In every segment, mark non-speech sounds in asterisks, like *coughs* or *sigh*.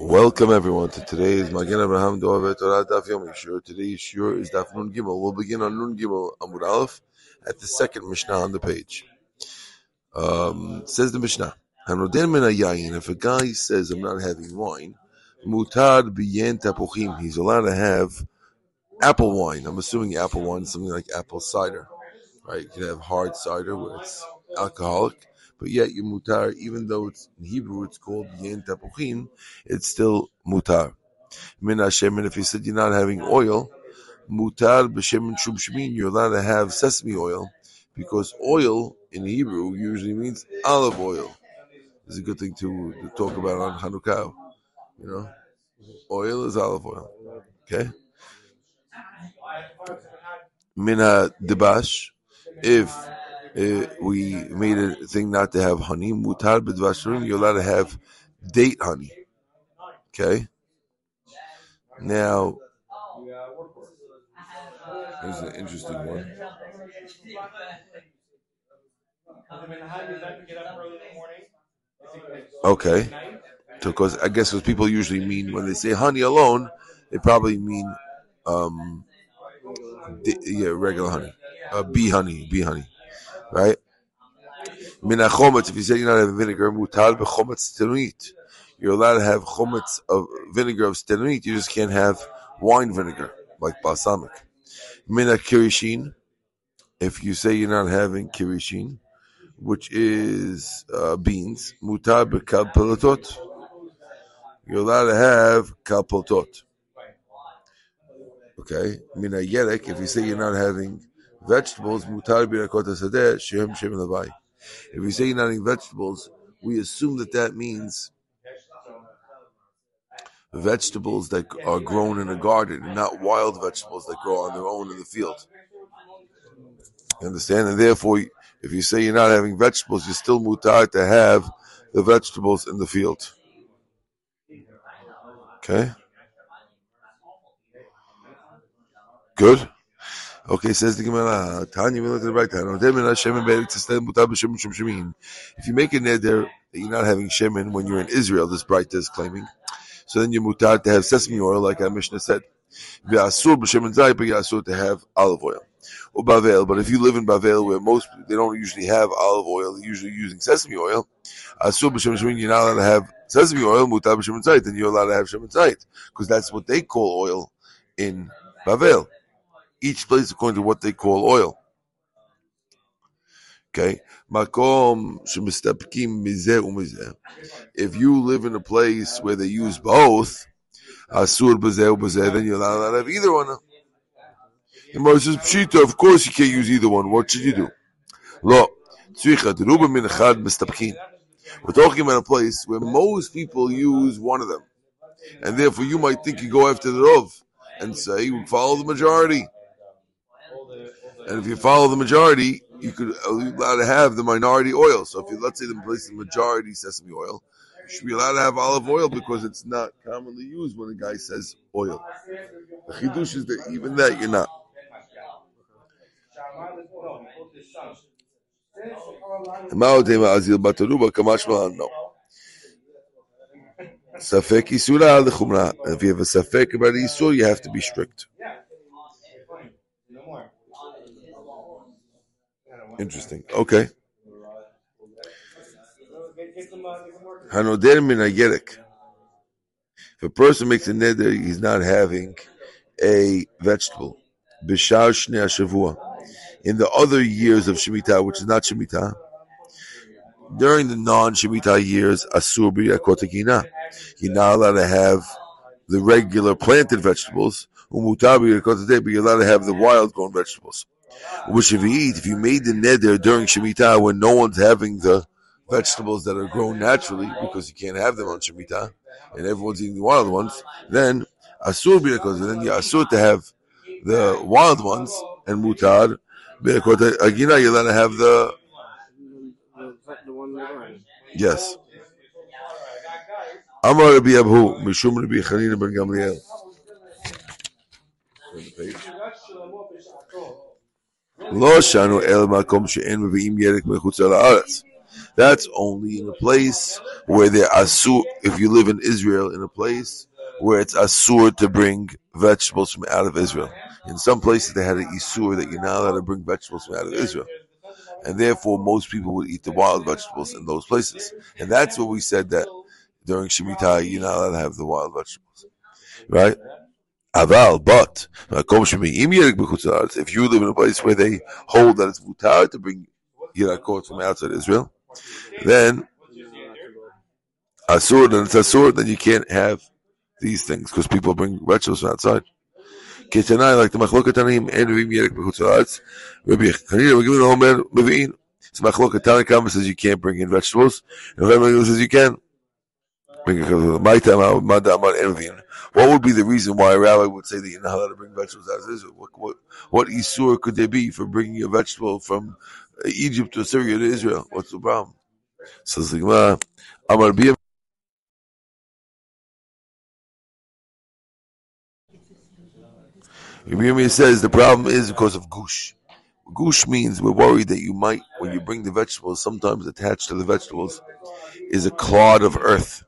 Welcome everyone to today's Magen Abraham Doave Torah Daf Yomi Shur. Today's Shur is Daf Nun Gimel. We'll begin on Nun Gimel Amud Aleph at the second Mishnah on the page. Um, says the Mishnah, Hanoden min yayin. If a guy says, "I'm not having wine," mutar biyen tapuchim. He's allowed to have apple wine. I'm assuming apple wine something like apple cider, right? You can have hard cider where it's alcoholic but yet you mutar, even though it's in Hebrew it's called yen tapuchin, it's still mutar. Min Hashem, and if you said you're not having oil, mutar b'shem shum you're allowed to have sesame oil, because oil in Hebrew usually means olive oil. It's a good thing to, to talk about on Hanukkah. You know, oil is olive oil. Okay. Mina debash, if uh, we made a thing not to have honey. Mutar b'dvashurim, you're allowed to have date honey. Okay? Now, here's an interesting one. Okay. Because I guess what people usually mean when they say honey alone, they probably mean um, yeah, regular honey, uh, bee honey, bee honey right? Min if you say you're not having vinegar, mutal b'chometz tenunit. You're allowed to have chometz of vinegar of stenunit. You just can't have wine vinegar like balsamic. Min kirishin, if you say you're not having kirishin, which is uh, beans, mutar b'kal pelotot. You're allowed to have kal pelotot. Okay, mina yerek. If you say you're not having vegetables, mutar birakot sadeh, shem shem. If we say you're not eating vegetables, we assume that that means vegetables that are grown in a garden, and not wild vegetables that grow on their own in the field. You understand? And therefore, if you say you're not having vegetables, you're still mutar to have the vegetables in the field. Okay? Good? Okay, says the Gemara, Tanya, we look at the right hand. If you make a neder that you're not having shemen when you're in Israel, this bright is claiming, so then you're mutar to have sesame oil, like our Mishnah said. V'asur b'shemen zayit, but to have olive oil. Or bavel, but if you live in bavel where most they don't usually have olive oil, they're usually using sesame oil. Asur b'shemen you're not allowed to have sesame oil. Mutar b'shemen zayit, then you're allowed to have shemen because that's what they call oil in bavel each place according to what they call oil. Okay, If you live in a place where they use both, then you're not allowed to have either one. The says. Of course, you can't use either one. What should you do? We're talking about a place where most people use one of them, and therefore you might think you go after the rov and say follow the majority. And if you follow the majority, you could uh, allowed to have the minority oil. So if you let's say the place the majority sesame oil, you should be allowed to have olive oil because it's not commonly used when a guy says oil. The chidush is that even that you're not. No. If you have a safek about isur, you have to be strict. Interesting. Okay. Hanoder min If a person makes a neder, he's not having a vegetable. B'shar shnei shavua. In the other years of Shemitah, which is not Shemitah, during the non-Shemitah years, asur b'yakotakina. You're not allowed to have the regular planted vegetables. But you're allowed to have the wild grown vegetables. Which if you eat, if you made the neder during Shemitah when no one's having the vegetables that are grown naturally because you can't have them on Shemitah and everyone's eating the wild ones, then asur because then you asur to have the wild ones and mutar because agina you're gonna have the yes. Amar Rabbi Abu Mishum Rabbi ben Gamliel. לא שנו אל מקום שאין מביאים ירק מחוץ לארץ. That's only in a place where there asur. If you live in Israel, in a place where it's asur to bring vegetables from out of Israel. In some places, they had an isur that you're not allowed to bring vegetables from out of Israel, and therefore most people would eat the wild vegetables in those places. And that's what we said that during Shemitah, you're not allowed to have the wild vegetables, right? Aval, but if you live in a place where they hold that it's mutar to bring yirakot from outside Israel, then asur, then it's asur, then you can't have these things because people bring vegetables from outside. Ketanai, like the machloket tanim, and haaretz. Rabbi Hanina, we're giving the homer mevi'in. So machloket tanim says you can't bring in vegetables, and Rabbi says you can. What would be the reason why a rabbi would say that you're not allowed to bring vegetables out of Israel? What, what, what isur could there be for bringing a vegetable from uh, Egypt to Syria to Israel? What's the problem? Says the Amar. Rabbi says the problem is because of gush. Gush means we're worried that you might, when you bring the vegetables, sometimes attached to the vegetables is a clod of earth.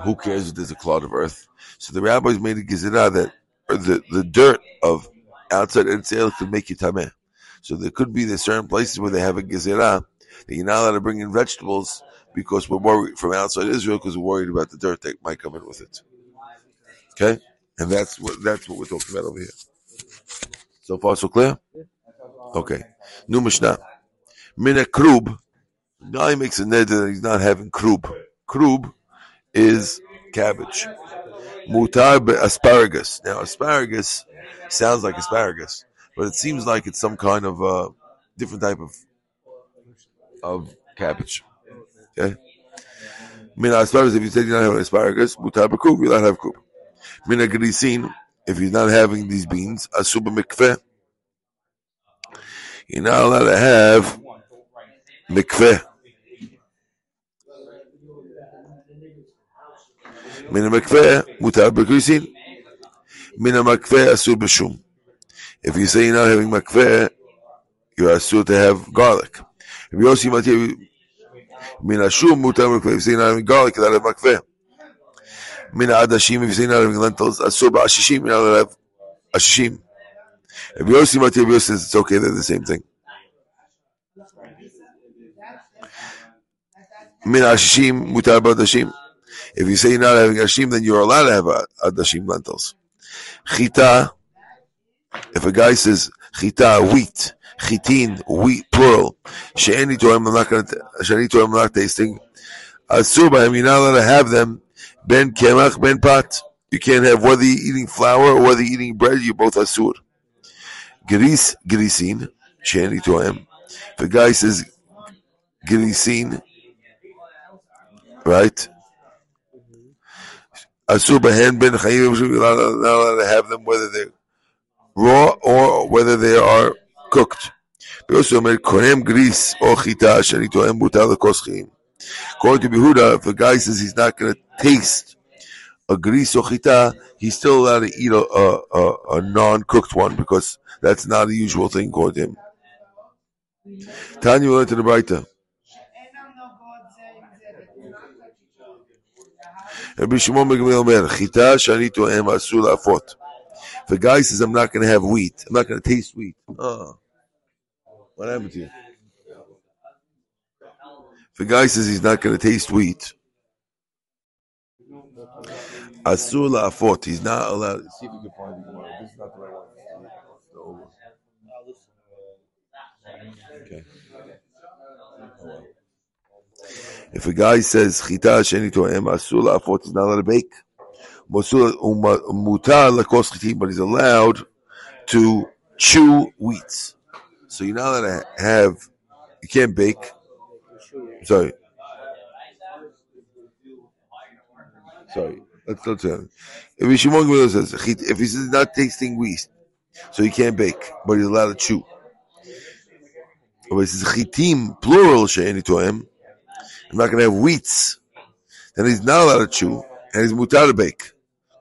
Who cares if there's a clod of earth? So the rabbis made a gezerah that the, the dirt of outside Eretz could make you tameh. So there could be the certain places where they have a gezerah that you're not allowed to bring in vegetables because we're worried from outside Israel because we're worried about the dirt that might come in with it. Okay, and that's what that's what we're talking about over here. So far, so clear. Okay, new Mishnah. Mina krub. Now he makes a ned that he's not having krub. Krub is cabbage. Mutar asparagus. Now, asparagus sounds like asparagus, but it seems like it's some kind of uh, different type of of cabbage. Okay. Mina asparagus. If you say you're not having asparagus, mutar b'kub, you're not have kub. Mina grisin. If you're not having these beans, asuba mikveh. You're not allowed to have mikpeh. מן המקווה מותר בגריסין. מן המקווה אסור בשום. If you say you're not having makveh, you're assured to have garlic. If you also might have min ashum mutar makveh, if you say you're not having garlic, you're not having makveh. Min adashim, if you say you're not having lentils, asur ba'ashishim, you're not have ashishim. If you also might have says it's okay, they're the same thing. Min ashishim mutar ba'adashim. If you say you're not having ashim, then you're allowed to have a, a dashim lentils. Chita, if a guy says chita, wheat, chitin, wheat, plural, I'm not tasting. Asur b'hem, you're not allowed to have them. Ben kemach, ben pat. You can't have whether you're eating flour or whether you're eating bread, you're both asur. Gris, grisin, she'eni toim. If a guy says grisin, right? Asur behen ben chayim, you're not allowed to have them whether they're raw or whether they are cooked. According to Behuda, if a guy says he's not going to taste a gris or chita, he's still allowed to eat a, a, a, a non-cooked one because that's not a usual thing according to him. Tanya went to the Braita. Shimon ben Gamliel Omer, chita shani to'em asur la'afot. If a guy says, I'm not going to have wheat, I'm not going to taste wheat. Oh, what happened to you? If a guy says he's not going to taste wheat, asur la'afot, he's not allowed. See if you can find. This is not the right If a guy says chita sheni to'em asur la'afot, he's not allowed to bake. Mutar lakos chitim, but he's allowed to chew wheats. So you're not allowed to have. You can't bake. Sorry. Sorry. Let's not tell If Shimon Gamliel says if he says not tasting wheat, so he can't bake, but he's allowed to chew. But he says chitim plural she'eni to'em. I'm not going to have wheats. Then he's not allowed to chew, and he's mutar to bake.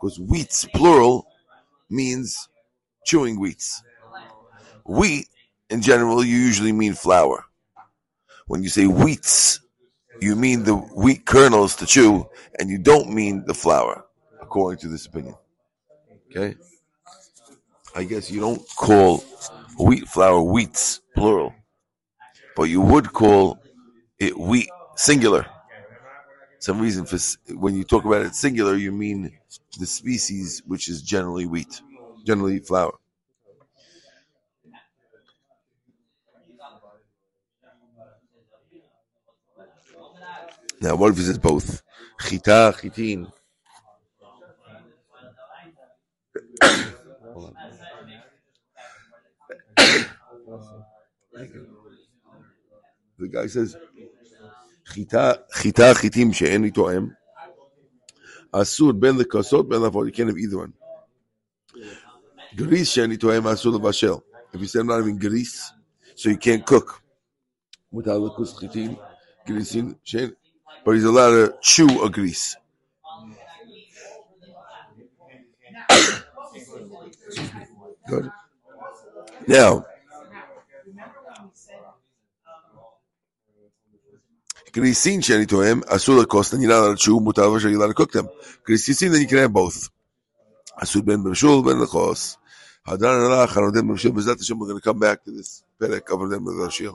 Because wheats, plural, means chewing wheats. Wheat, in general, you usually mean flour. When you say wheats, you mean the wheat kernels to chew, and you don't mean the flour, according to this opinion. Okay? I guess you don't call wheat flour wheats, plural, but you would call it wheat, singular. Some reason for when you talk about it singular, you mean the species, which is generally wheat, generally flour. Now, what if it says both? Chita, chitin. *coughs* *coughs* the guy says, Chita, chita chitim she'en itoem. Asur ben lekasot ben lafot. You can't have either one. Gris she'en itoem asur levashel. If you say I'm not having gris, so you can't cook. Without lekus chitim, grisin she'en but he's allowed to chew a grease. *coughs* Good. Now, Grisin sheni toem asur not allowed to chew. Mutar you're allowed cook them. Grisin, then you can have both. Asur ben b'shul ben lakos. Hadan alach hanodem b'shul. Bezat Hashem, we're going to come back to this perek of them b'shul.